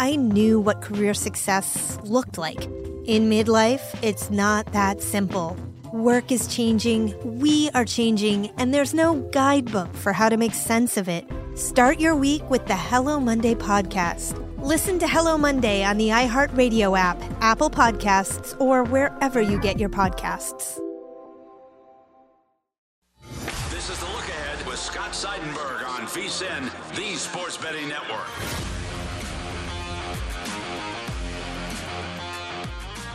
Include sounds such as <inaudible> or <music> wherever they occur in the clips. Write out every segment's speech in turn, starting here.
I knew what career success looked like. In midlife, it's not that simple. Work is changing, we are changing, and there's no guidebook for how to make sense of it. Start your week with the Hello Monday podcast. Listen to Hello Monday on the iHeartRadio app, Apple Podcasts, or wherever you get your podcasts. This is the look ahead with Scott Seidenberg on VSIN, the sports betting network.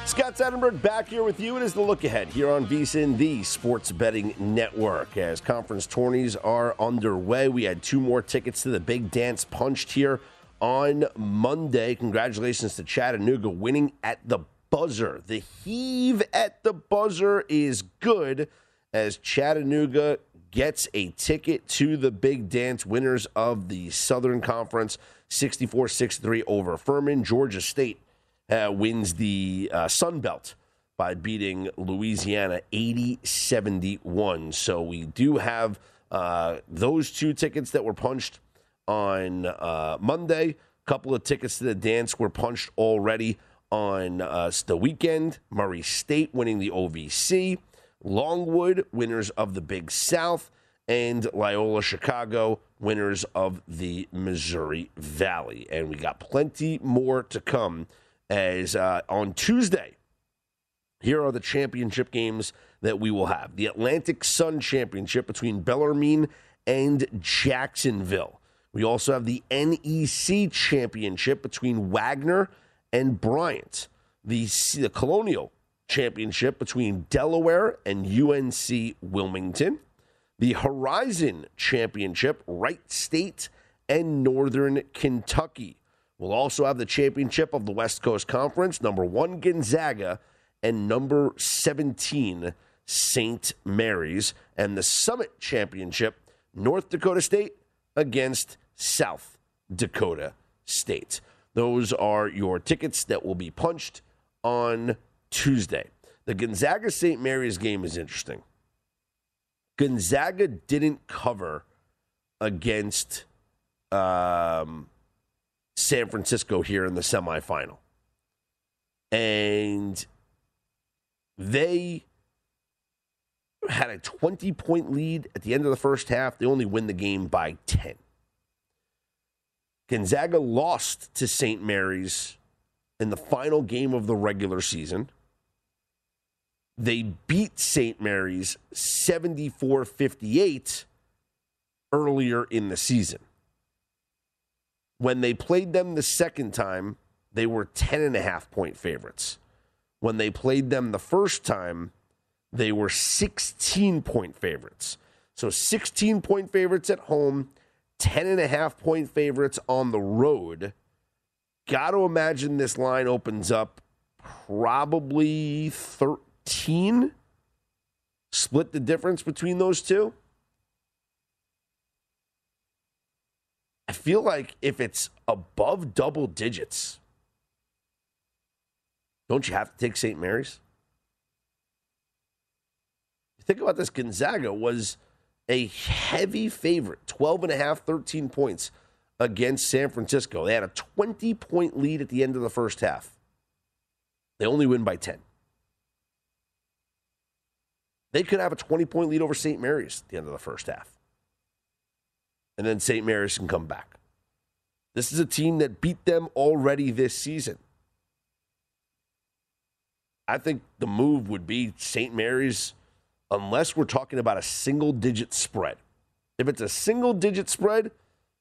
Scott Seidenberg back here with you. It is the look ahead here on VSIN, the sports betting network. As conference tourneys are underway, we had two more tickets to the big dance punched here on Monday. Congratulations to Chattanooga winning at the buzzer. The heave at the buzzer is good as Chattanooga gets a ticket to the big dance winners of the Southern Conference 64 63 over Furman. Georgia State uh, wins the uh, Sun Belt by beating Louisiana 80 71. So we do have uh, those two tickets that were punched on uh, Monday. A couple of tickets to the dance were punched already on uh, the weekend. Murray State winning the OVC. Longwood, winners of the Big South, and Loyola Chicago, winners of the Missouri Valley. And we got plenty more to come as uh, on Tuesday, here are the championship games that we will have the Atlantic Sun Championship between Bellarmine and Jacksonville. We also have the NEC Championship between Wagner and Bryant. The, the Colonial Championship between Delaware and UNC Wilmington. The Horizon Championship, Wright State and Northern Kentucky. We'll also have the championship of the West Coast Conference, number one Gonzaga and number 17 St. Mary's, and the Summit Championship, North Dakota State against South Dakota State. Those are your tickets that will be punched on Tuesday. The Gonzaga St. Mary's game is interesting. Gonzaga didn't cover against um, San Francisco here in the semifinal. And they had a 20 point lead at the end of the first half. They only win the game by 10. Gonzaga lost to St. Mary's in the final game of the regular season. They beat St. Mary's 74 58 earlier in the season. When they played them the second time, they were 10 and a half point favorites. When they played them the first time, they were 16 point favorites. So 16 point favorites at home, 10 and a half point favorites on the road. Got to imagine this line opens up probably 13. Split the difference between those two. I feel like if it's above double digits, don't you have to take St. Mary's? Think about this Gonzaga was a heavy favorite, 12 and a half, 13 points against San Francisco. They had a 20 point lead at the end of the first half. They only win by 10. They could have a 20 point lead over St. Mary's at the end of the first half. And then St. Mary's can come back. This is a team that beat them already this season. I think the move would be St. Mary's, unless we're talking about a single digit spread. If it's a single digit spread,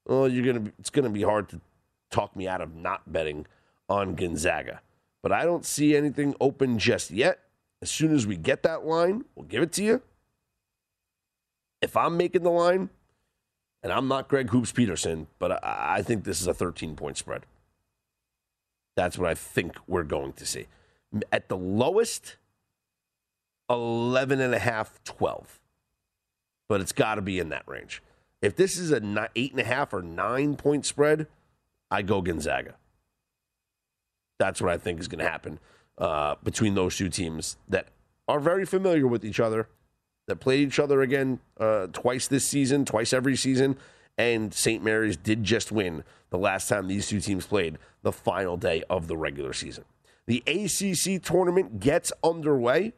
oh, you're gonna be, it's gonna be hard to talk me out of not betting on Gonzaga. But I don't see anything open just yet. As soon as we get that line, we'll give it to you. If I'm making the line, and I'm not Greg Hoops Peterson, but I, I think this is a 13 point spread. That's what I think we're going to see. At the lowest, 11 and a half, 12. But it's got to be in that range. If this is a eight and a half or nine point spread, I go Gonzaga. That's what I think is going to happen uh, between those two teams that are very familiar with each other, that played each other again uh, twice this season, twice every season. And St. Mary's did just win the last time these two teams played the final day of the regular season. The ACC tournament gets underway,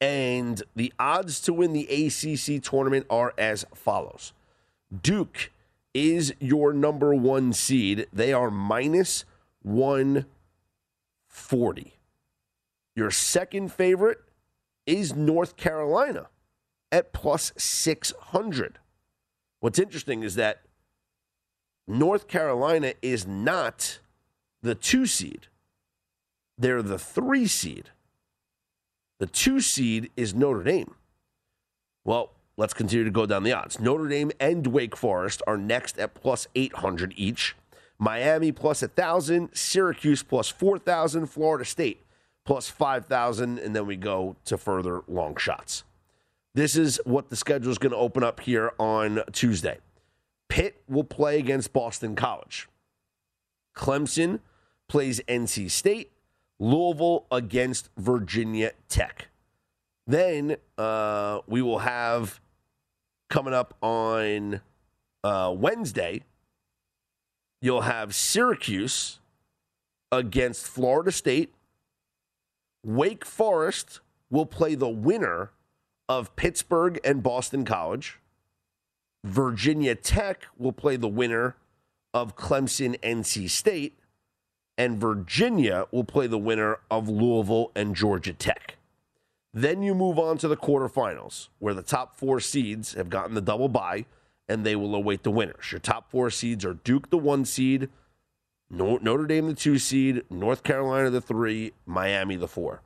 and the odds to win the ACC tournament are as follows Duke is your number one seed. They are minus 140. Your second favorite is North Carolina at plus 600. What's interesting is that North Carolina is not the two seed, they're the three seed. The two seed is Notre Dame. Well, let's continue to go down the odds. Notre Dame and Wake Forest are next at plus 800 each. Miami plus 1,000, Syracuse plus 4,000, Florida State plus 5,000, and then we go to further long shots. This is what the schedule is going to open up here on Tuesday. Pitt will play against Boston College. Clemson plays NC State. Louisville against Virginia Tech. Then uh, we will have coming up on uh, Wednesday You'll have Syracuse against Florida State. Wake Forest will play the winner of Pittsburgh and Boston College. Virginia Tech will play the winner of Clemson NC State. And Virginia will play the winner of Louisville and Georgia Tech. Then you move on to the quarterfinals, where the top four seeds have gotten the double bye and they will await the winners. Your top four seeds are Duke, the one seed, Notre Dame, the two seed, North Carolina, the three, Miami, the four.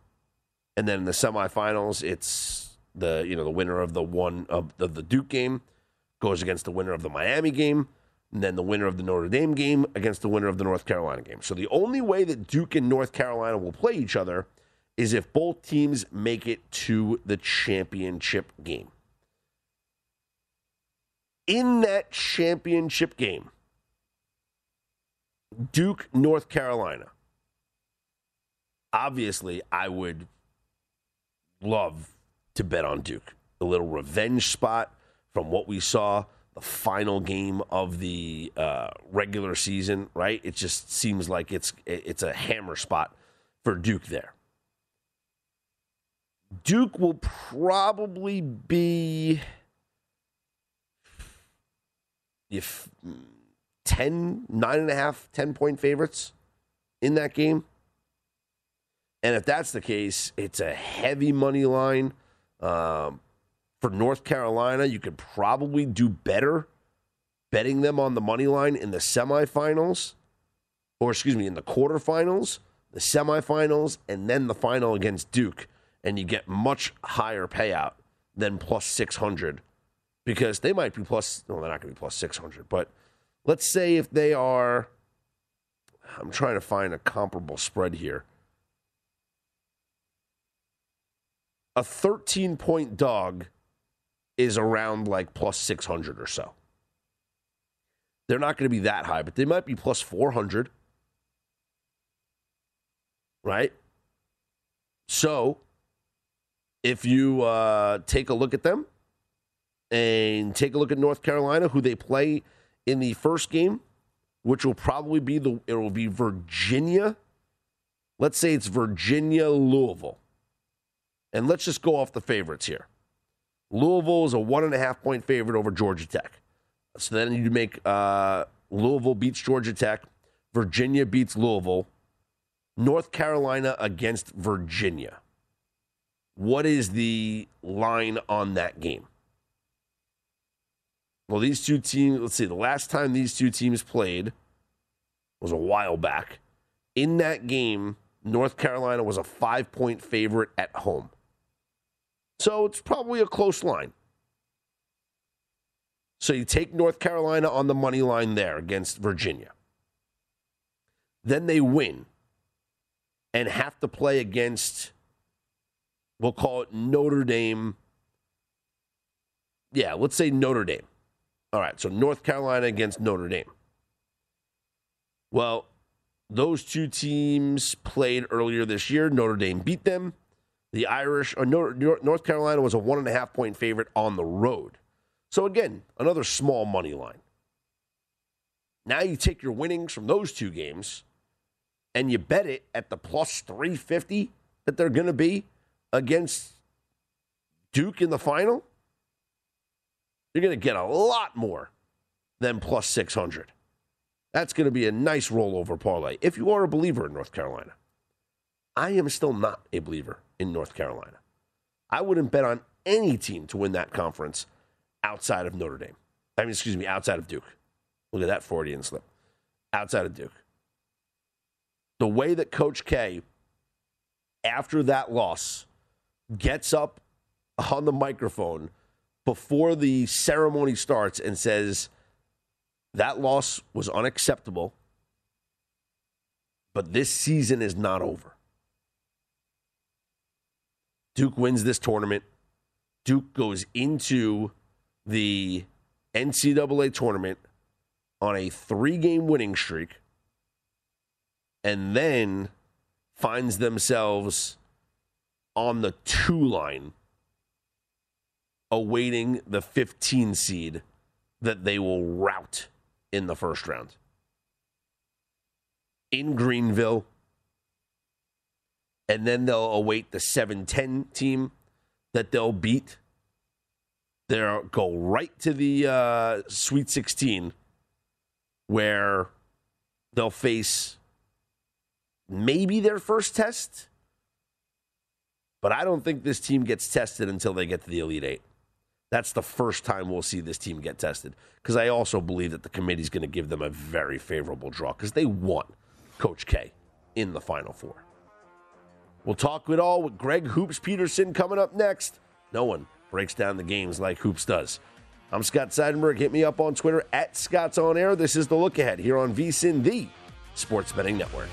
And then in the semifinals, it's the you know the winner of the one of the, the Duke game goes against the winner of the Miami game, and then the winner of the Notre Dame game against the winner of the North Carolina game. So the only way that Duke and North Carolina will play each other is if both teams make it to the championship game in that championship game, Duke, North Carolina, obviously I would love to bet on Duke. A little revenge spot from what we saw the final game of the uh, regular season, right? It just seems like it's it's a hammer spot for Duke there. Duke will probably be if 10, nine and a half, 10 point favorites in that game. And if that's the case, it's a heavy money line. Um, for North Carolina, you could probably do better betting them on the money line in the semifinals, or excuse me, in the quarterfinals, the semifinals, and then the final against Duke. And you get much higher payout than plus 600 because they might be plus, no, they're not going to be plus 600, but Let's say if they are, I'm trying to find a comparable spread here. A 13 point dog is around like plus 600 or so. They're not going to be that high, but they might be plus 400. Right? So if you uh, take a look at them and take a look at North Carolina, who they play in the first game, which will probably be the it will be Virginia. Let's say it's Virginia Louisville, and let's just go off the favorites here. Louisville is a one and a half point favorite over Georgia Tech. So then you make uh, Louisville beats Georgia Tech, Virginia beats Louisville, North Carolina against Virginia. What is the line on that game? Well, these two teams, let's see, the last time these two teams played was a while back. In that game, North Carolina was a five point favorite at home. So it's probably a close line. So you take North Carolina on the money line there against Virginia. Then they win and have to play against, we'll call it Notre Dame. Yeah, let's say Notre Dame. All right, so North Carolina against Notre Dame. Well, those two teams played earlier this year. Notre Dame beat them. The Irish, uh, or North Carolina was a one and a half point favorite on the road. So again, another small money line. Now you take your winnings from those two games and you bet it at the plus 350 that they're going to be against Duke in the final. You're going to get a lot more than plus 600. That's going to be a nice rollover parlay if you are a believer in North Carolina. I am still not a believer in North Carolina. I wouldn't bet on any team to win that conference outside of Notre Dame. I mean, excuse me, outside of Duke. Look at that Freudian slip. Outside of Duke. The way that Coach K, after that loss, gets up on the microphone before the ceremony starts and says, that loss was unacceptable, but this season is not over. Duke wins this tournament. Duke goes into the NCAA tournament on a three game winning streak and then finds themselves on the two line awaiting the 15 seed that they will rout in the first round. In Greenville. And then they'll await the 7 10 team that they'll beat They'll go right to the uh, Sweet 16 where they'll face maybe their first test. But I don't think this team gets tested until they get to the Elite Eight. That's the first time we'll see this team get tested. Because I also believe that the committee is going to give them a very favorable draw because they want Coach K in the Final Four. We'll talk it all with Greg Hoops Peterson coming up next. No one breaks down the games like Hoops does. I'm Scott Seidenberg. Hit me up on Twitter at Scott's On Air. This is the look ahead here on VSIN, the Sports Betting Network.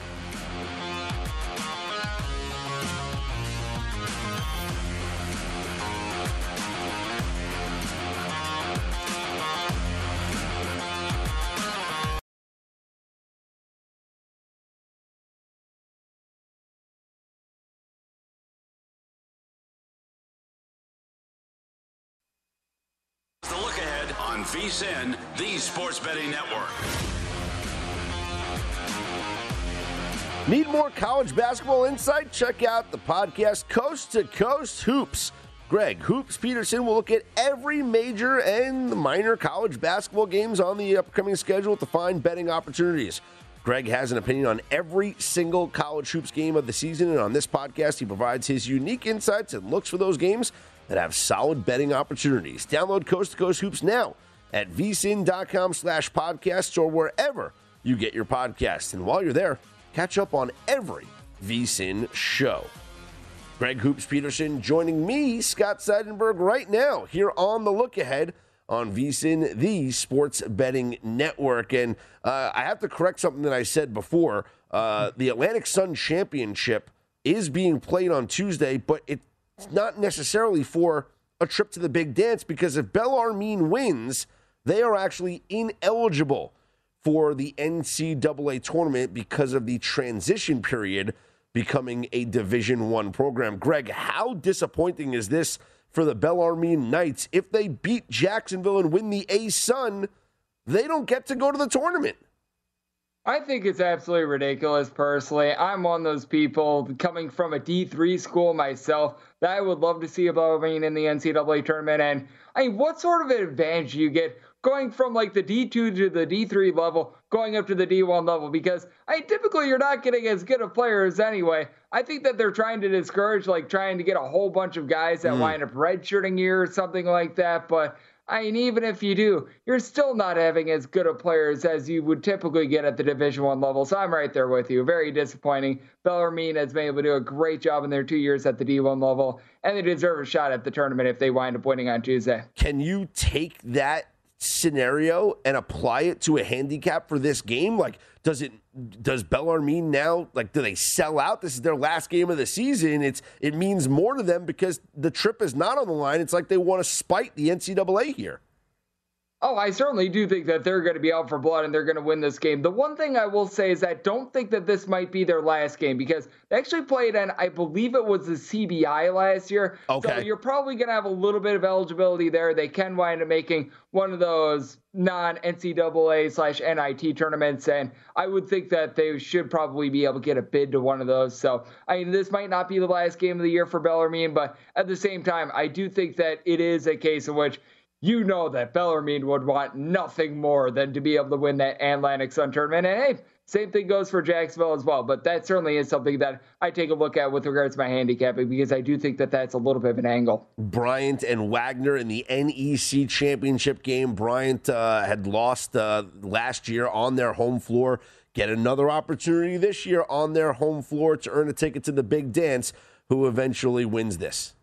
VSIN, the Sports Betting Network. Need more college basketball insight? Check out the podcast Coast to Coast Hoops. Greg Hoops Peterson will look at every major and minor college basketball games on the upcoming schedule to find betting opportunities. Greg has an opinion on every single college hoops game of the season, and on this podcast, he provides his unique insights and looks for those games that have solid betting opportunities. Download Coast to Coast Hoops now at vsin.com slash podcasts or wherever you get your podcasts. And while you're there, catch up on every vsin show. Greg Hoops Peterson joining me, Scott Seidenberg, right now here on the look ahead on VSIN, the sports betting network. And uh, I have to correct something that I said before. Uh, the Atlantic Sun Championship is being played on Tuesday, but it's not necessarily for a trip to the big dance because if Bellarmine wins, they are actually ineligible for the NCAA tournament because of the transition period becoming a Division One program. Greg, how disappointing is this for the Bellarmine Knights? If they beat Jacksonville and win the A Sun, they don't get to go to the tournament. I think it's absolutely ridiculous personally. I'm one of those people coming from a D3 school myself that I would love to see Bellarmine in the NCAA tournament. And I mean, what sort of an advantage do you get going from like the D2 to the D3 level, going up to the D1 level? Because I mean, typically you're not getting as good of players anyway. I think that they're trying to discourage like trying to get a whole bunch of guys that mm. wind up redshirting year or something like that. But I mean, even if you do, you're still not having as good of players as you would typically get at the Division One level. So I'm right there with you. Very disappointing. Bellarmine has been able to do a great job in their two years at the D1 level, and they deserve a shot at the tournament if they wind up winning on Tuesday. Can you take that scenario and apply it to a handicap for this game? Like, does it does Bellarmine now like do they sell out? This is their last game of the season. It's it means more to them because the trip is not on the line. It's like they want to spite the NCAA here. Oh, I certainly do think that they're going to be out for blood and they're going to win this game. The one thing I will say is that I don't think that this might be their last game because they actually played in, I believe it was the CBI last year. Okay. So you're probably going to have a little bit of eligibility there. They can wind up making one of those non NCAA slash NIT tournaments. And I would think that they should probably be able to get a bid to one of those. So, I mean, this might not be the last game of the year for Bellarmine, but at the same time, I do think that it is a case in which you know that Bellarmine would want nothing more than to be able to win that Atlantic Sun tournament. And hey, same thing goes for Jacksonville as well. But that certainly is something that I take a look at with regards to my handicapping because I do think that that's a little bit of an angle. Bryant and Wagner in the NEC championship game. Bryant uh, had lost uh, last year on their home floor. Get another opportunity this year on their home floor to earn a ticket to the big dance. Who eventually wins this?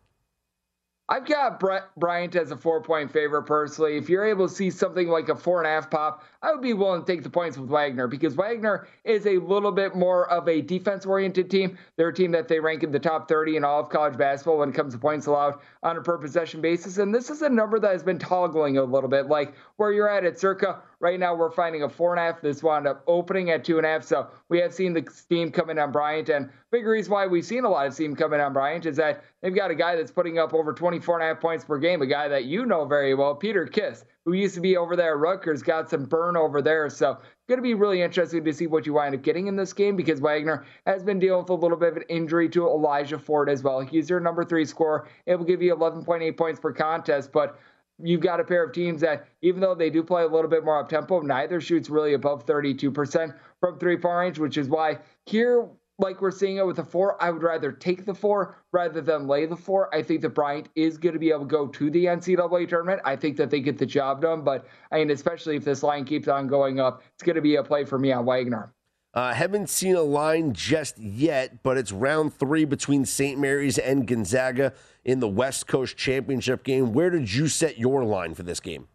I've got Brett Bryant as a four point favorite personally. If you're able to see something like a four and a half pop, I would be willing to take the points with Wagner because Wagner is a little bit more of a defense oriented team. They're a team that they rank in the top 30 in all of college basketball when it comes to points allowed on a per possession basis. And this is a number that has been toggling a little bit, like where you're at at circa Right now, we're finding a four and a half. This wound up opening at two and a half. So we have seen the steam coming on Bryant. And big reason why we've seen a lot of steam coming on Bryant is that they've got a guy that's putting up over 24 and a half points per game, a guy that you know very well, Peter Kiss, who used to be over there at Rutgers, got some burn over there. So going to be really interesting to see what you wind up getting in this game because Wagner has been dealing with a little bit of an injury to Elijah Ford as well. He's their number three scorer. It will give you 11.8 points per contest, but you've got a pair of teams that, even though they do play a little bit more up tempo, neither shoots really above 32% from three point range, which is why here, like we're seeing it with the four, I would rather take the four rather than lay the four. I think that Bryant is going to be able to go to the NCAA tournament. I think that they get the job done, but I mean, especially if this line keeps on going up, it's going to be a play for me on Wagner. Uh, haven't seen a line just yet, but it's round three between St. Mary's and Gonzaga in the West Coast Championship game. Where did you set your line for this game?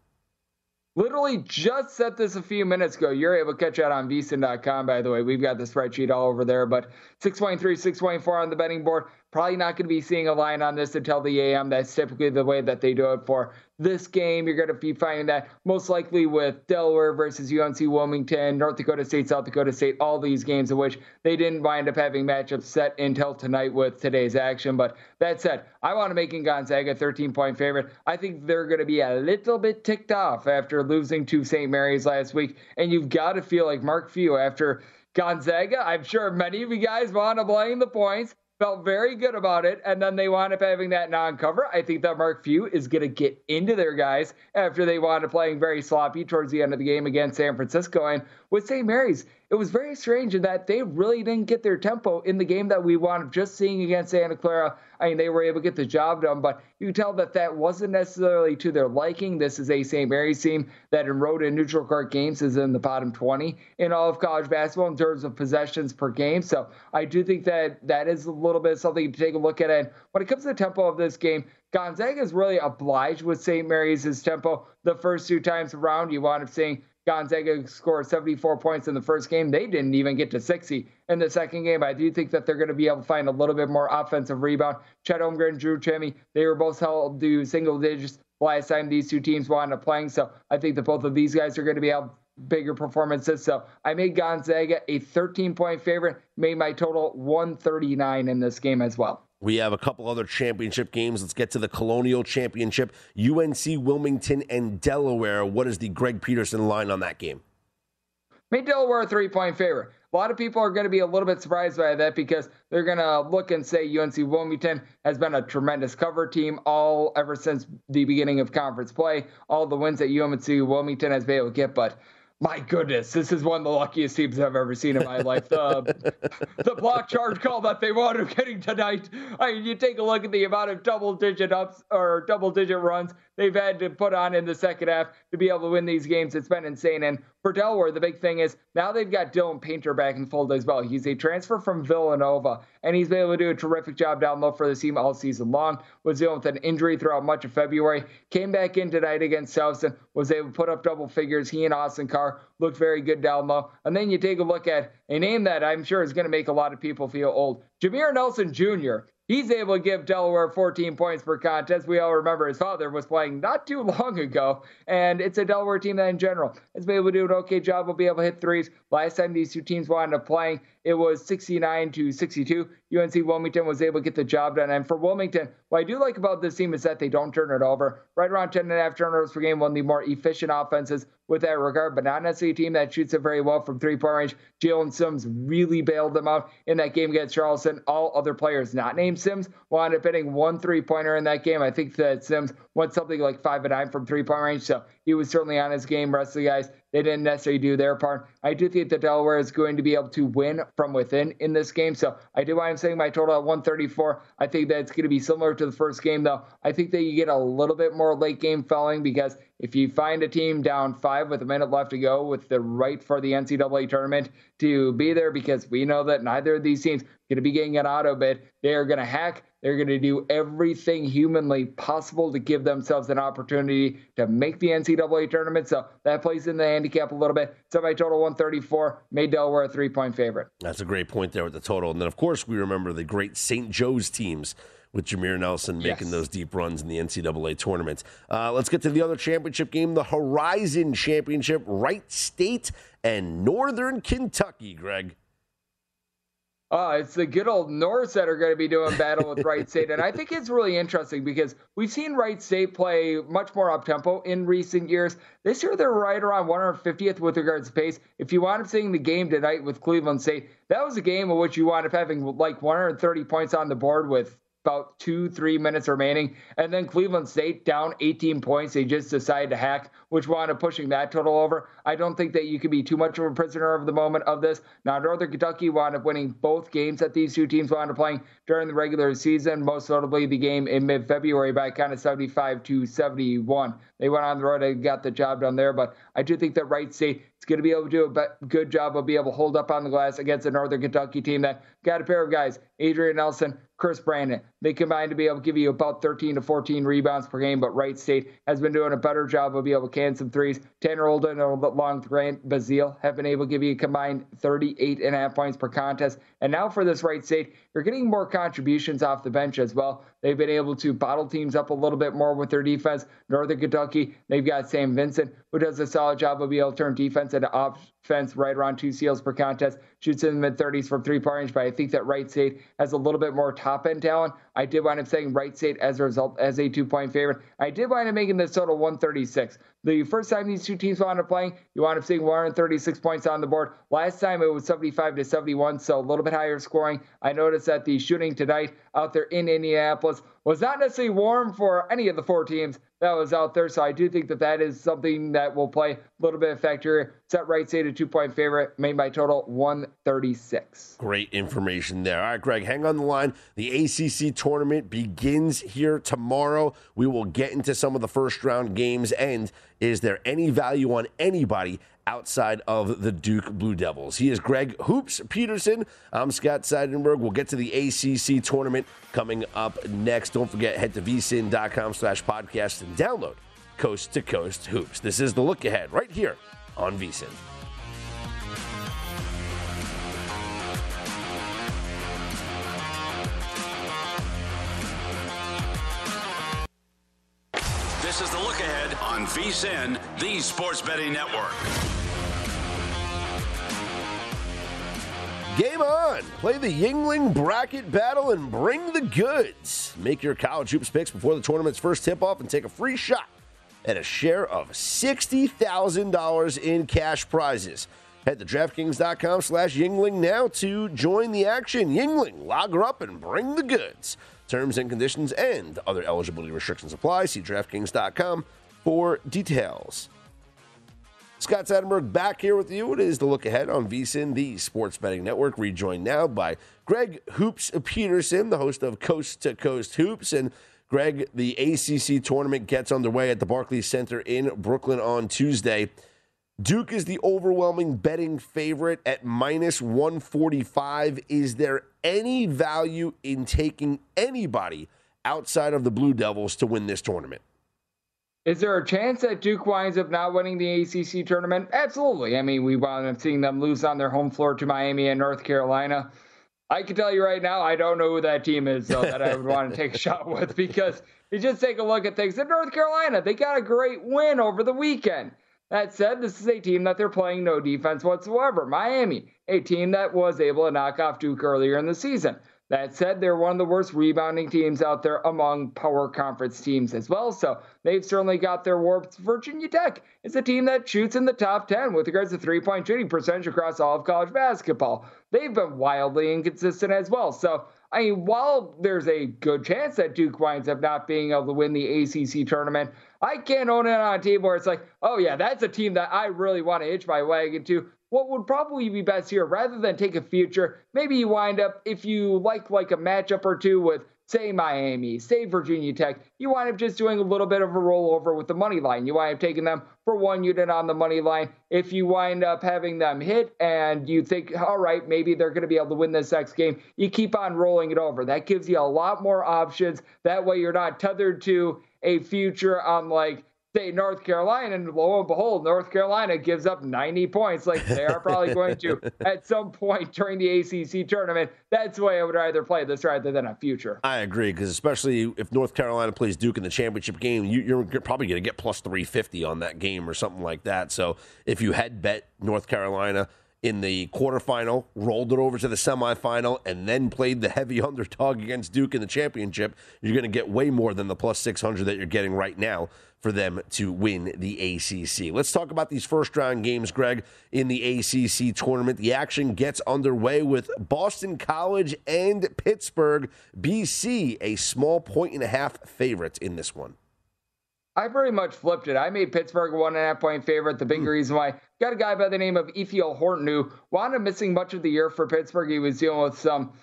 Literally just set this a few minutes ago. You're able to catch that on vsin.com, by the way. We've got the spreadsheet all over there, but 623, 624 on the betting board. Probably not going to be seeing a line on this until the AM. That's typically the way that they do it for this game. You're going to be finding that most likely with Delaware versus UNC Wilmington, North Dakota State, South Dakota State, all these games in which they didn't wind up having matchups set until tonight with today's action. But that said, I want to make Gonzaga 13 point favorite. I think they're going to be a little bit ticked off after losing to St. Mary's last week. And you've got to feel like Mark Few after Gonzaga. I'm sure many of you guys want to blame the points felt very good about it, and then they wound up having that non-cover. I think that Mark Few is going to get into their guys after they wound up playing very sloppy towards the end of the game against San Francisco. And with St. Mary's, it was very strange in that they really didn't get their tempo in the game that we up just seeing against Santa Clara. I mean, they were able to get the job done, but you tell that that wasn't necessarily to their liking. This is a St. Mary's team that in road and neutral court games is in the bottom 20 in all of college basketball in terms of possessions per game. So I do think that that is a little bit something to take a look at. And when it comes to the tempo of this game, Gonzaga is really obliged with St. Mary's' tempo the first two times around. You wound up seeing Gonzaga scored 74 points in the first game. They didn't even get to 60 in the second game. I do think that they're going to be able to find a little bit more offensive rebound. Chet Holmgren, Drew Timme, they were both held to single digits last time these two teams wound up playing. So I think that both of these guys are going to be able bigger performances. So I made Gonzaga a 13 point favorite, made my total 139 in this game as well. We have a couple other championship games. Let's get to the Colonial Championship. UNC Wilmington and Delaware. What is the Greg Peterson line on that game? Made Delaware a three point favorite. A lot of people are going to be a little bit surprised by that because they're going to look and say UNC Wilmington has been a tremendous cover team all ever since the beginning of conference play. All the wins that UNC Wilmington has been able to get, but my goodness, this is one of the luckiest teams I've ever seen in my life. The, the block charge call that they wound up getting tonight. I mean, you take a look at the amount of double digit ups or double digit runs they've had to put on in the second half to be able to win these games. It's been insane. And for Delaware, the big thing is now they've got Dylan Painter back in fold as well. He's a transfer from Villanova, and he's been able to do a terrific job down low for the team all season long. Was dealing with an injury throughout much of February. Came back in tonight against Towson, was able to put up double figures. He and Austin Carr looked very good down low. And then you take a look at a name that I'm sure is going to make a lot of people feel old. Jameer Nelson Jr. He's able to give Delaware 14 points per contest. We all remember his father was playing not too long ago, and it's a Delaware team that, in general, has been able to do an okay job. Will be able to hit threes. Last time these two teams wound up playing, it was 69 to 62. UNC Wilmington was able to get the job done. And for Wilmington, what I do like about this team is that they don't turn it over. Right around 10 and a half turnovers per game, one of the more efficient offenses with that regard, but not necessarily a team that shoots it very well from three point range. Jaylen Sims really bailed them out in that game against Charleston. All other players not named Sims wound up hitting one three pointer in that game. I think that Sims went something like five and nine from three point range. So he was certainly on his game. Rest of the guys they didn't necessarily do their part. I do think that Delaware is going to be able to win from within in this game. So I do why I'm saying my total at 134. I think that it's going to be similar to the first game, though. I think that you get a little bit more late game felling because if you find a team down five with a minute left to go with the right for the NCAA tournament to be there, because we know that neither of these teams going to be getting an auto bid. They are going to hack. They're going to do everything humanly possible to give themselves an opportunity to make the NCAA tournament. So that plays in the handicap a little bit. So my total 134 made Delaware a three point favorite. That's a great point there with the total. And then, of course, we remember the great St. Joe's teams with Jameer Nelson making yes. those deep runs in the NCAA tournament. Uh, let's get to the other championship game, the Horizon Championship, Wright State and Northern Kentucky, Greg. Oh, it's the good old Norse that are going to be doing battle with Wright <laughs> State. And I think it's really interesting because we've seen Wright State play much more up tempo in recent years. This year, they're right around 150th with regards to pace. If you wind up seeing the game tonight with Cleveland State, that was a game in which you wound up having like 130 points on the board with about two, three minutes remaining. And then Cleveland State down 18 points. They just decided to hack, which wound up pushing that total over. I don't think that you can be too much of a prisoner of the moment of this. Now, Northern Kentucky wound up winning both games that these two teams wound up playing during the regular season, most notably the game in mid February by kind of 75 to 71. They went on the road and got the job done there. But I do think that Wright State is going to be able to do a good job of being able to hold up on the glass against a Northern Kentucky team that got a pair of guys, Adrian Nelson, Chris Brandon. They combine to be able to give you about 13 to 14 rebounds per game, but Wright State has been doing a better job of being able to can some threes. Tanner Holden and a little bit long Grant Basile have been able to give you a combined 38 and a half points per contest. And now for this Wright State, you're getting more contributions off the bench as well. They've been able to bottle teams up a little bit more with their defense. Northern Kentucky, they've got Sam Vincent, who does a solid job of being able to turn defense into offense right around two seals per contest. Shoots in the mid 30s from three point range, but I think that Wright State has a little bit more top end talent. I did wind up saying Wright State as a result as a two point favorite. I did wind up making total 136. The first time these two teams wound up playing, you wound up seeing 136 points on the board. Last time it was 75 to 71, so a little bit higher scoring. I noticed that the shooting tonight out there in Indianapolis was not necessarily warm for any of the four teams that was out there. So I do think that that is something that will play a little bit of factor. Set right State a two point favorite, made by total 136. Great information there. All right, Greg, hang on the line. The ACC tournament begins here tomorrow. We will get into some of the first round games. And is there any value on anybody outside of the Duke Blue Devils. He is Greg Hoops Peterson. I'm Scott Seidenberg. We'll get to the ACC tournament coming up next. Don't forget, head to vsin.com slash podcast and download Coast to Coast Hoops. This is the look ahead right here on VSIN. This is the look ahead on VSIN, the sports betting network. Game on! Play the Yuengling bracket battle and bring the goods. Make your college hoops picks before the tournament's first tip off and take a free shot at a share of $60,000 in cash prizes. Head to DraftKings.com slash Yuengling now to join the action. Yuengling, log her up and bring the goods. Terms and conditions and other eligibility restrictions apply. See DraftKings.com for details. Scott Seidenberg back here with you. It is the look ahead on VSIN, the sports betting network, rejoined now by Greg Hoops Peterson, the host of Coast to Coast Hoops. And Greg, the ACC tournament gets underway at the Barclays Center in Brooklyn on Tuesday. Duke is the overwhelming betting favorite at minus 145. Is there any value in taking anybody outside of the Blue Devils to win this tournament? Is there a chance that Duke winds up not winning the ACC tournament? Absolutely. I mean, we wound up seeing them lose on their home floor to Miami and North Carolina. I can tell you right now, I don't know who that team is, that I would want to take a shot with because you just take a look at things. In North Carolina, they got a great win over the weekend. That said, this is a team that they're playing no defense whatsoever. Miami, a team that was able to knock off Duke earlier in the season. That said, they're one of the worst rebounding teams out there among power conference teams as well. So they've certainly got their warps. Virginia Tech is a team that shoots in the top 10 with regards to three point shooting percentage across all of college basketball. They've been wildly inconsistent as well. So, I mean, while there's a good chance that Duke winds up not being able to win the ACC tournament, I can't own it on a team where it's like, oh, yeah, that's a team that I really want to hitch my wagon to. What would probably be best here, rather than take a future, maybe you wind up, if you like like a matchup or two with, say, Miami, say Virginia Tech, you wind up just doing a little bit of a rollover with the money line. You wind up taking them for one unit on the money line. If you wind up having them hit and you think, all right, maybe they're going to be able to win this next game, you keep on rolling it over. That gives you a lot more options. That way you're not tethered to a future on like say North Carolina, and lo and behold, North Carolina gives up 90 points, like they are probably going to <laughs> at some point during the ACC tournament. That's the way I would rather play this rather than a future. I agree, because especially if North Carolina plays Duke in the championship game, you, are probably going to get plus 350 on that game or something like that. So if you had bet North Carolina, in the quarterfinal, rolled it over to the semifinal, and then played the heavy <laughs> underdog against Duke in the championship, you're going to get way more than the plus 600 that you're getting right now for them to win the ACC. Let's talk about these first round games, Greg, in the ACC tournament. The action gets underway with Boston College and Pittsburgh. BC, a small point and a half favorite in this one. I pretty much flipped it. I made Pittsburgh a one and a half point favorite. The big mm. reason why got a guy by the name of Ithiel Horton who wound up missing much of the year for Pittsburgh. He was dealing with some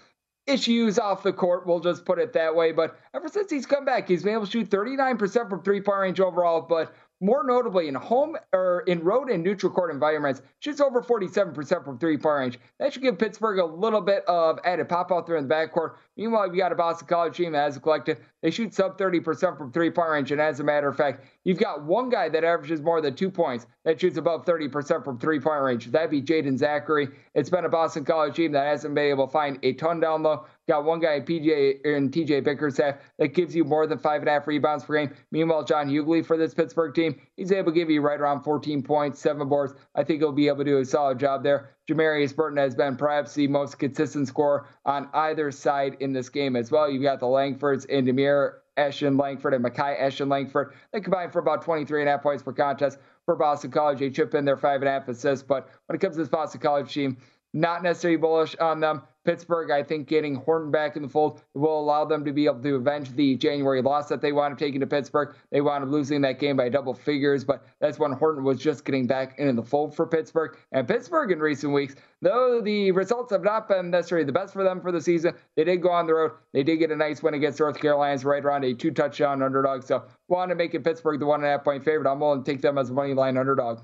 issues off the court. We'll just put it that way. But ever since he's come back, he's been able to shoot 39% from three point range overall. But more notably, in home or in road and neutral court environments, shoots over 47% from three point range. That should give Pittsburgh a little bit of added pop out there in the backcourt. Meanwhile, you've got a Boston College team that has a collective. They shoot sub 30% from three point range. And as a matter of fact, you've got one guy that averages more than two points that shoots above 30% from three point range. That'd be Jaeden Zackery. It's been a Boston College team that hasn't been able to find a ton down low. Got one guy, in PJ and TJ Bickerstaff, that gives you more than five and a half rebounds per game. Meanwhile, John Hugley for this Pittsburgh team, he's able to give you right around 14 points, seven boards. I think he'll be able to do a solid job there. Jamarius Burton has been perhaps the most consistent scorer on either side in this game as well. You've got the Langfords and Demir Ashton Langford and Makai Ashton Langford. They combined for about 23 and a half points per contest for Boston College. They chip in their five and a half assists. But when it comes to this Boston College team, not necessarily bullish on them. Pittsburgh, I think getting Horton back in the fold will allow them to be able to avenge the January loss that they wound up taking to Pittsburgh. They wound up losing that game by double figures, but that's when Horton was just getting back into the fold for Pittsburgh. And Pittsburgh in recent weeks, though the results have not been necessarily the best for them for the season, they did go on the road. They did get a nice win against North Carolina, right around a two touchdown underdog. So, want to make it Pittsburgh the one and a half point favorite. I'm willing to take them as a money line underdog.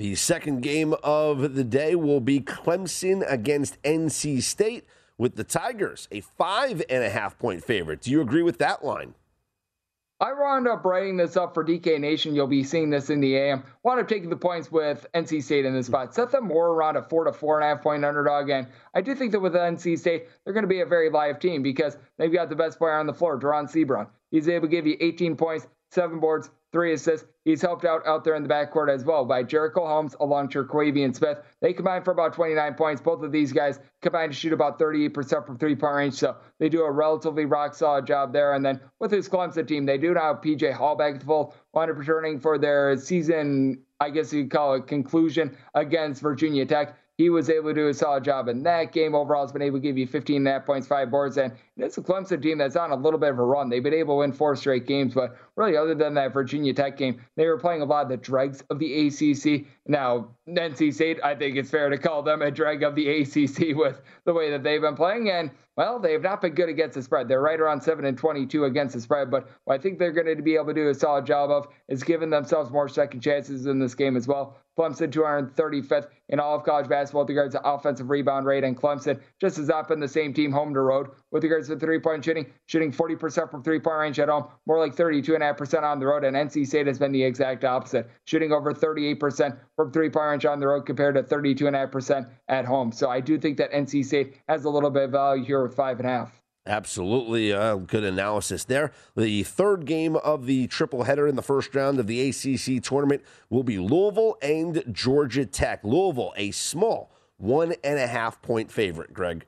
The second game of the day will be Clemson against NC State with the Tigers, a five and a half point favorite. Do you agree with that line? I wound up writing this up for DK Nation. You'll be seeing this in the AM. Wound up taking the points with NC State in this spot. Set them more around a four to four and a half point underdog. And I do think that with NC State, they're going to be a very live team because they've got the best player on the floor, Dereon Seabron. He's able to give you 18 points, seven boards, three assists. He's helped out out there in the backcourt as well by Jericole Hellems along Terquavion Smith. They combine for about 29 points. Both of these guys combine to shoot about 38% from three point range. So they do a relatively rock solid job there. And then with his Clemson team, they do now have PJ Hall back the full, wound returning for their season, I guess you could call it conclusion against Virginia Tech he was able to do a solid job in that game. Overall, has been able to give you 15 and points, five boards, and it's a Clemson team that's on a little bit of a run. They've been able to win four straight games, but really, other than that Virginia Tech game, they were playing a lot of the dregs of the ACC. Now, NC State, I think it's fair to call them a drag of the ACC <laughs> with the way that they've been playing, and well, they have not been good against the spread. They're right around 7 and 22 against the spread, but what I think they're going to be able to do a solid job of is giving themselves more second chances in this game as well. Clemson 235th in all of college basketball with regards to offensive rebound rate, and Clemson just has not been the same team home to road with regards three point shooting, shooting 40% from three point range at home, more like 32.5% on the road, and NC State has been the exact opposite, shooting over 38% from three point range on the road compared to 32.5% at home. So I do think that NC State has a little bit of value here with five and a half. Absolutely. Uh, good analysis there. The third game of the triple header in the first round of the ACC tournament will be Louisville and Georgia Tech. Louisville, a small one and a half point favorite, Greg.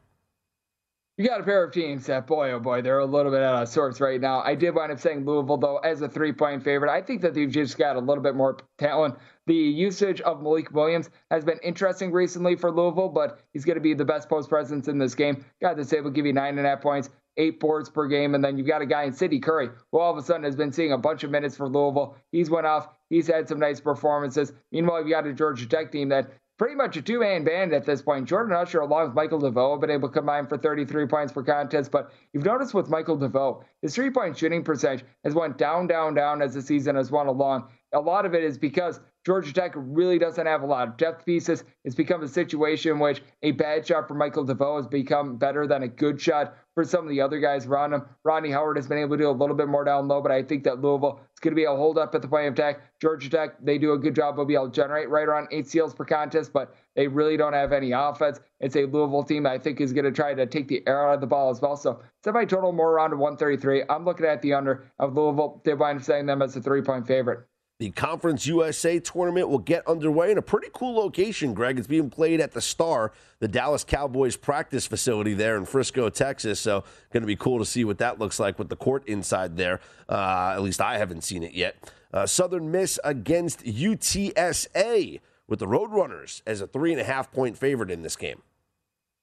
You got a pair of teams that, boy, oh boy, they're a little bit out of sorts right now. I did wind up saying Louisville, though, as a three point favorite. I think that they've just got a little bit more talent. The usage of Malik Williams has been interesting recently for Louisville, but he's going to be the best post presence in this game. Got able to give you nine and a half points, eight boards per game. And then you've got a guy in Sydney Curry who all of a sudden has been seeing a bunch of minutes for Louisville. He's went off. He's had some nice performances. Meanwhile, you've got a Georgia Tech team that pretty much a two-man band at this point. Jordan Usher, along with Michael DeVoe, have been able to combine for 33 points per contest. But you've noticed with Michael DeVoe, his three-point shooting percentage has went down, down, down as the season has went along. A lot of it is because Georgia Tech really doesn't have a lot of depth pieces. It's become a situation in which a bad shot for Michael DeVoe has become better than a good shot for some of the other guys around him. Rodney Howard has been able to do a little bit more down low, but I think that Louisville is going to be a hold up at the point of attack. Georgia Tech, they do a good job of being able to generate right around eight steals per contest, but they really don't have any offense. It's a Louisville team I think is going to try to take the air out of the ball as well. So semi total more around 133. I'm looking at the under of Louisville. They wind up setting them as a three point favorite. The Conference USA tournament will get underway in a pretty cool location, Greg. It's being played at the Star, the Dallas Cowboys practice facility there in Frisco, Texas. So, going to be cool to see what that looks like with the court inside there. Uh, at least I haven't seen it yet. Uh, Southern Miss against UTSA with the Roadrunners as a three and a half point favorite in this game.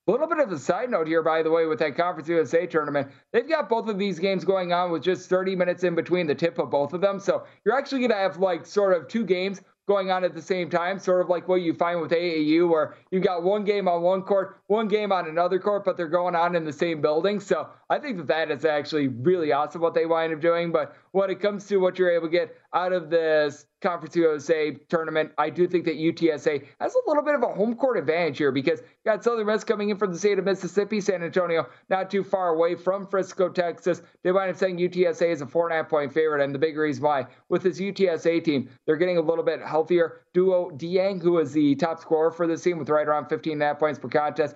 A little bit of a side note here, by the way, with that Conference USA tournament. They've got both of these games going on with just 30 minutes in between the tip of both of them. So you're actually going to have like sort of two games going on at the same time, sort of like what you find with AAU, where you've got one game on one court, one game on another court, but they're going on in the same building. So I think that that is actually really awesome what they wind up doing. But when it comes to what you're able to get out of this Conference USA tournament, I do think that UTSA has a little bit of a home court advantage here because got Southern Miss coming in from the state of Mississippi, San Antonio, not too far away from Frisco, Texas. They wind up saying UTSA is a four and a half point favorite, and the big reason why with this UTSA team, they're getting a little bit healthier. Dhieu Deing, who is the top scorer for this team with right around 15 and a half points per contest,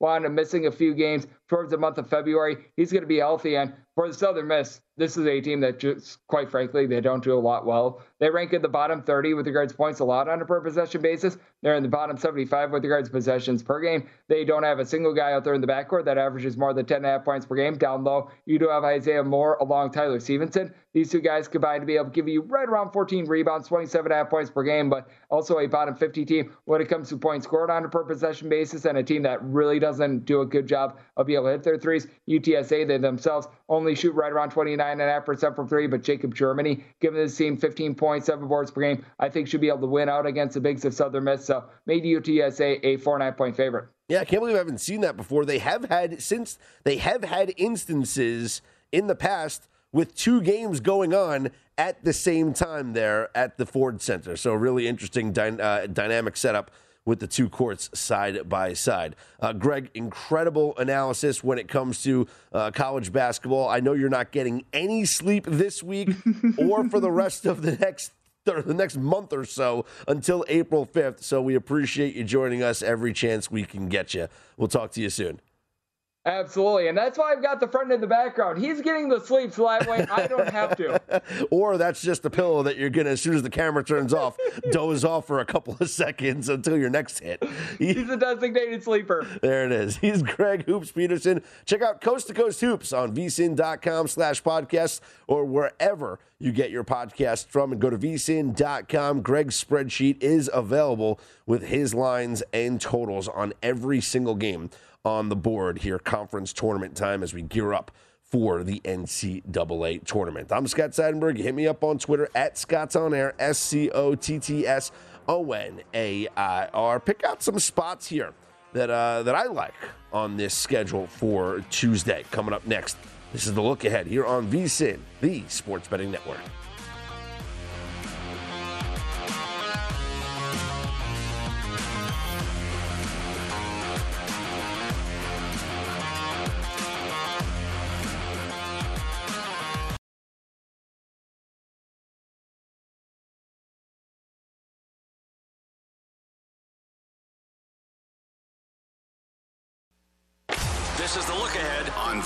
wound up missing a few games towards the month of February. He's going to be healthy, and for the Southern Miss, this is a team that just, quite frankly, they don't do a lot well. They rank in the bottom 30 with regards to points allowed on a per possession basis. They're in the bottom 75 with regards to possessions per game. They don't have a single guy out there in the backcourt that averages more than 10.5 points per game. Down low, you do have Isaiah Moore along Tyler Stevenson. These two guys combined to be able to give you right around 14 rebounds, 27 and a half points per game, but also a bottom 50 team when it comes to points scored on a per possession basis and a team that really doesn't do a good job of being able to hit their threes. UTSA, they themselves only shoot right around 29.5% from three, but Jacob Germany, giving this team 15.7 boards per game, I think should be able to win out against the bigs of Southern Miss. So made UTSA a four and a half point favorite. Yeah, I can't believe I haven't seen that before. They have had since they have had instances in the past with two games going on at the same time there at the Ford Center. So really interesting dy- uh, dynamic setup with the two courts side by side. Uh, Greg, incredible analysis when it comes to uh, college basketball. I know you're not getting any sleep this week <laughs> or for the rest of the next the next month or so until April 5th. So we appreciate you joining us every chance we can get you. We'll talk to you soon. Absolutely. And that's why I've got the friend in the background. He's getting the sleep so that way I don't have to. <laughs> or that's just the pillow that you're going to, as soon as the camera turns off, <laughs> doze off for a couple of seconds until your next hit. He's a designated sleeper. There it is. He's Greg Hoops Peterson. Check out Coast to Coast Hoops on vsin.com slash podcast or wherever you get your podcast from. And go to vsin.com. Greg's spreadsheet is available with his lines and totals on every single game on the board here, conference tournament time, as we gear up for the NCAA tournament. I'm Scott Seidenberg. Hit me up on Twitter at Scott's On Air, S C O T T S O N A I R. Pick out some spots here that uh, that I like on this schedule for Tuesday. Coming up next, this is the look ahead here on VSIN, the Sports Betting Network.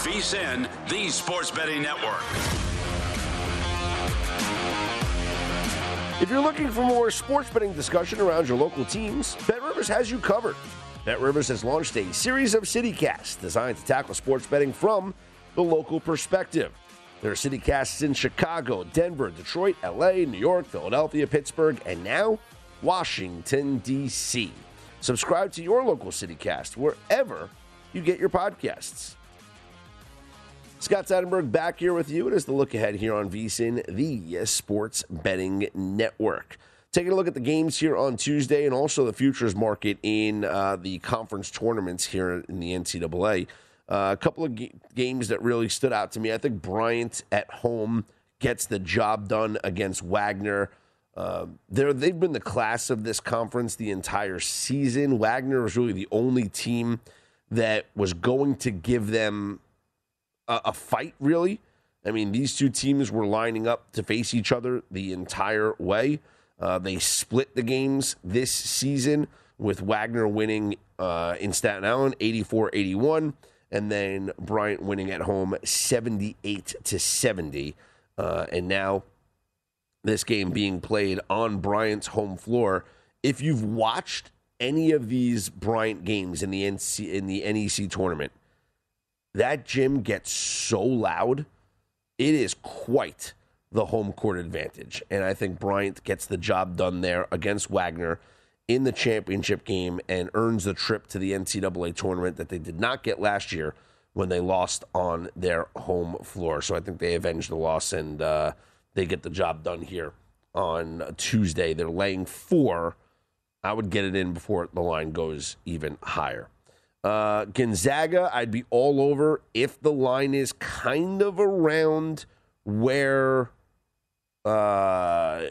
VSIN, the Sports Betting Network. If you're looking for more sports betting discussion around your local teams, BetRivers has you covered. BetRivers has launched a series of CityCasts designed to tackle sports betting from the local perspective. There are CityCasts in Chicago, Denver, Detroit, LA, New York, Philadelphia, Pittsburgh, and now Washington, D.C. Subscribe to your local CityCast wherever you get your podcasts. Scott Seidenberg back here with you. It is the look ahead here on VSIN, the Sports Betting Network. Taking a look at the games here on Tuesday and also the futures market in uh, the conference tournaments here in the NCAA. Uh, a couple of g- games that really stood out to me. I think Bryant at home gets the job done against Wagner. Uh, they've been the class of this conference the entire season. Wagner was really the only team that was going to give them a, a fight, really. I mean, these two teams were lining up to face each other the entire way. Uh, they split the games this season with Wagner winning uh, in Staten Island 84 81, and then Bryant winning at home 78 to 70. Uh, and now this game being played on Bryant's home floor. If you've watched any of these Bryant games in the NC, in the NEC tournament, that gym gets so loud. It is quite the home court advantage. And I think Bryant gets the job done there against Wagner in the championship game and earns the trip to the NCAA tournament that they did not get last year when they lost on their home floor. So I think they avenge the loss and uh, they get the job done here on Tuesday. They're laying four. I would get it in before the line goes even higher. Uh, Gonzaga, I'd be all over if the line is kind of around where uh,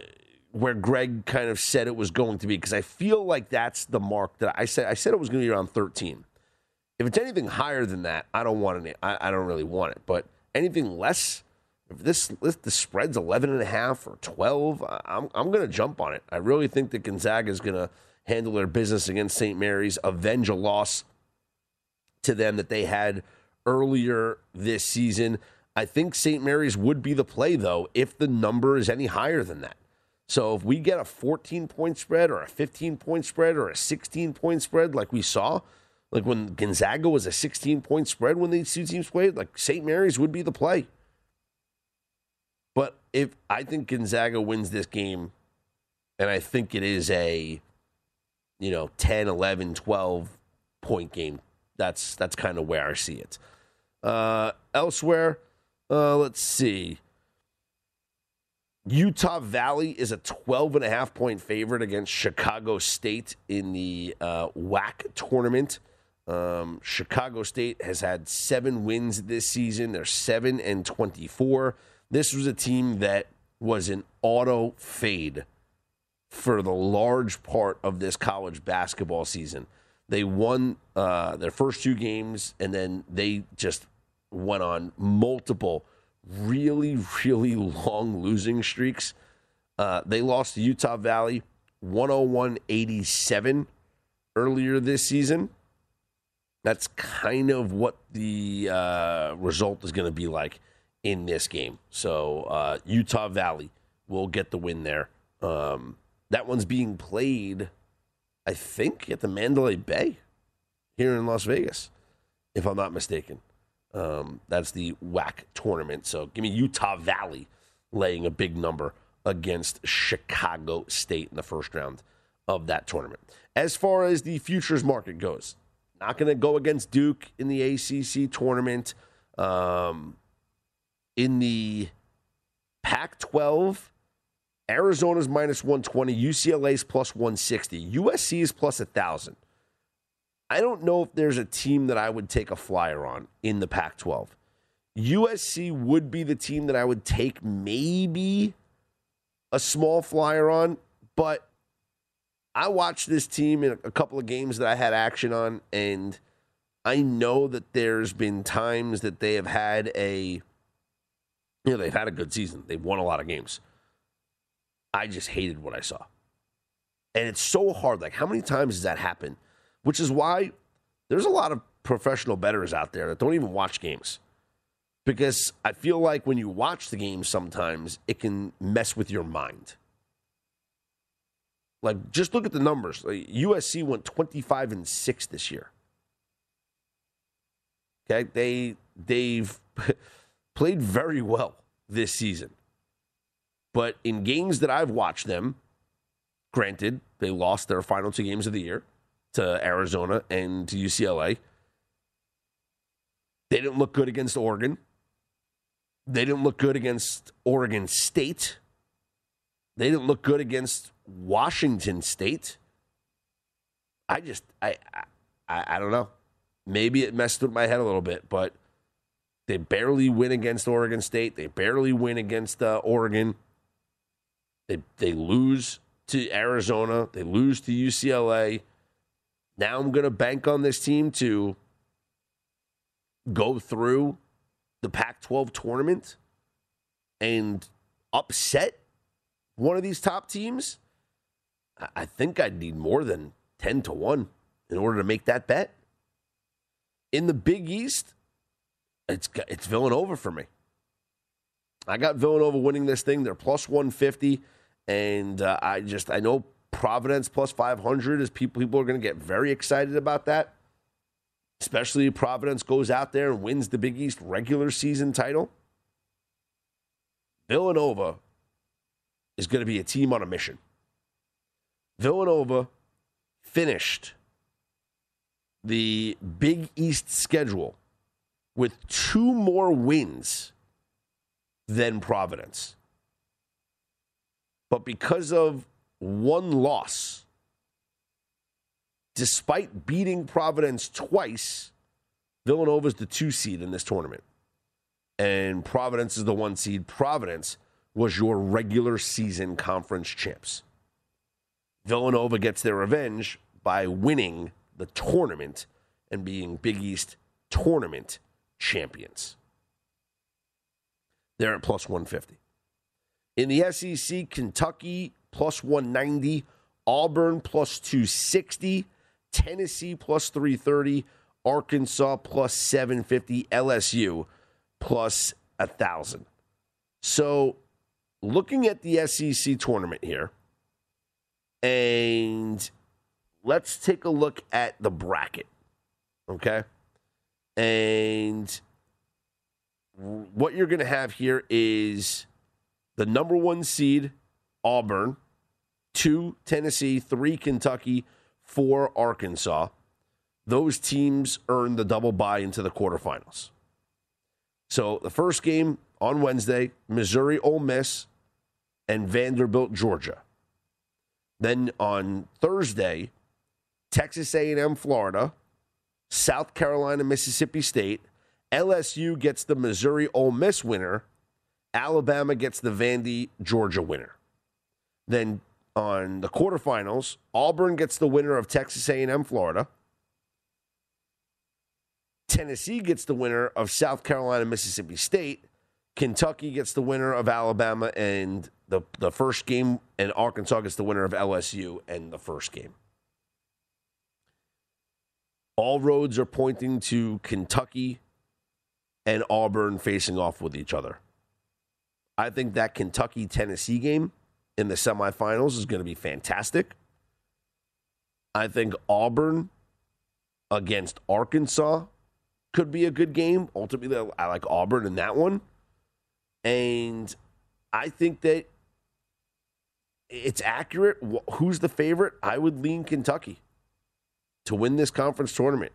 where Greg kind of said it was going to be because I feel like that's the mark that I said. I said it was going to be around 13. If it's anything higher than that, I don't want it. I, I don't really want it. But anything less, if this if the spread's 11 and a half or 12, I'm I'm going to jump on it. I really think that Gonzaga is going to handle their business against St. Mary's, avenge a loss to them that they had earlier this season. I think St. Mary's would be the play, though, if the number is any higher than that. So if we get a 14 point spread or a 15 point spread or a 16 point spread like we saw, like when Gonzaga was a 16 point spread when these two teams played, like St. Mary's would be the play. But if I think Gonzaga wins this game, and I think it is a, you know, 10, 11, 12 point game that's that's kind of where I see it. Uh, elsewhere, uh, let's see. Utah Valley is a 12 and a half point favorite against Chicago State in the uh, WAC tournament. Um, Chicago State has had seven wins this season. They're seven and 24. This was a team that was an auto fade for the large part of this college basketball season. They won uh, their first two games, and then they just went on multiple really, really long losing streaks. Uh, they lost to Utah Valley 101 87 earlier this season. That's kind of what the uh, result is going to be like in this game. So uh, Utah Valley will get the win there. Um, that one's being played, I think, at the Mandalay Bay here in Las Vegas, if I'm not mistaken. Um, that's the WAC tournament. So give me Utah Valley laying a big number against Chicago State in the first round of that tournament. As far as the futures market goes, not going to go against Duke in the ACC tournament. Um, in the Pac 12, Arizona's minus 120, UCLA's plus 160, USC is plus 1,000. I don't know if there's a team that I would take a flyer on in the Pac 12. USC would be the team that I would take maybe a small flyer on, but I watched this team in a couple of games that I had action on, and I know that there's been times that they have had a, you know, they've had a good season. They've won a lot of games. I just hated what I saw. And it's so hard. Like, how many times does that happen? Which is why there's a lot of professional bettors out there that don't even watch games. Because I feel like when you watch the game, sometimes it can mess with your mind. Like, just look at the numbers. Like, USC went 25 and 6 this year. Okay, they they've <laughs> played very well this season. But in games that I've watched them, granted, they lost their final two games of the year to Arizona and to UCLA. They didn't look good against Oregon. They didn't look good against Oregon State. They didn't look good against Washington State. I just I I, I don't know. Maybe it messed with my head a little bit, but they barely win against Oregon State. They barely win against uh, Oregon. They they lose to Arizona. They lose to UCLA. Now I'm going to bank on this team to go through the Pac 12 tournament and upset one of these top teams. I think I'd need more than 10 to 1 in order to make that bet. In the Big East, it's it's Villanova for me. I got Villanova winning this thing. They're plus 150 and uh, I just I know Providence plus 500 is people people are going to get very excited about that. Especially if Providence goes out there and wins the Big East regular season title. Villanova is going to be a team on a mission. Villanova finished the Big East schedule with two more wins than Providence. But because of one loss. Despite beating Providence twice, Villanova is the two seed in this tournament. And Providence is the one seed. Providence was your regular season conference champs. Villanova gets their revenge by winning the tournament and being Big East tournament champions. They're at plus 150. In the SEC, Kentucky plus 190, Auburn plus 260, Tennessee plus 330, Arkansas plus 750, LSU plus 1,000. So, looking at the SEC tournament here, and let's take a look at the bracket, okay? And what you're going to have here is the number one seed Auburn, two Tennessee, three Kentucky, four Arkansas. Those teams earn the double bye into the quarterfinals. So the first game on Wednesday, Missouri, Ole Miss, and Vanderbilt, Georgia. Then on Thursday, Texas A&M, Florida, South Carolina, Mississippi State. LSU gets the Missouri Ole Miss winner. Alabama gets the Vandy Georgia winner. Then on the quarterfinals, Auburn gets the winner of Texas A&M Florida. Tennessee gets the winner of South Carolina Mississippi State. Kentucky gets the winner of Alabama and the the first game and Arkansas gets the winner of LSU and the first game. All roads are pointing to Kentucky and Auburn facing off with each other. I think that Kentucky Tennessee game in the semifinals is going to be fantastic. I think Auburn against Arkansas could be a good game. Ultimately, I like Auburn in that one. And I think that it's accurate. Who's the favorite? I would lean Kentucky to win this conference tournament.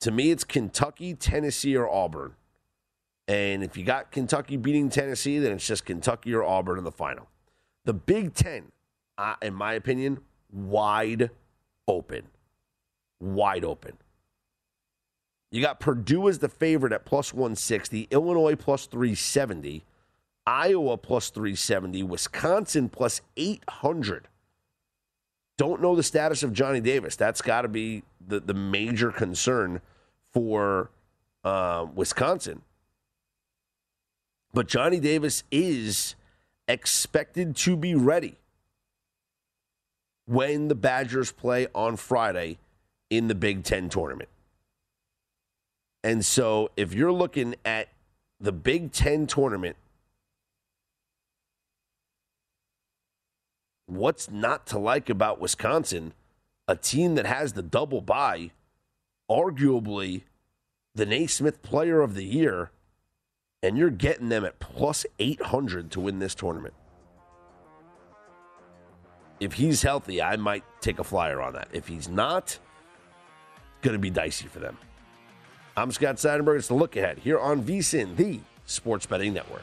To me, it's Kentucky, Tennessee, or Auburn. And if you got Kentucky beating Tennessee, then it's just Kentucky or Auburn in the final. The Big Ten, uh, in my opinion, wide open. Wide open. You got Purdue as the favorite at plus 160, Illinois plus 370, Iowa plus 370, Wisconsin plus 800. Don't know the status of Johnny Davis. That's got to be the, the major concern for uh, Wisconsin. But Johnny Davis is expected to be ready when the Badgers play on Friday in the Big Ten tournament. And so if you're looking at the Big Ten tournament, what's not to like about Wisconsin? A team that has the double bye, arguably the Naismith Player of the Year and you're getting them at plus 800 to win this tournament. If he's healthy, I might take a flyer on that. If he's not, it's going to be dicey for them. I'm Scott Seidenberg. It's the look ahead here on VSIN, the Sports Betting Network.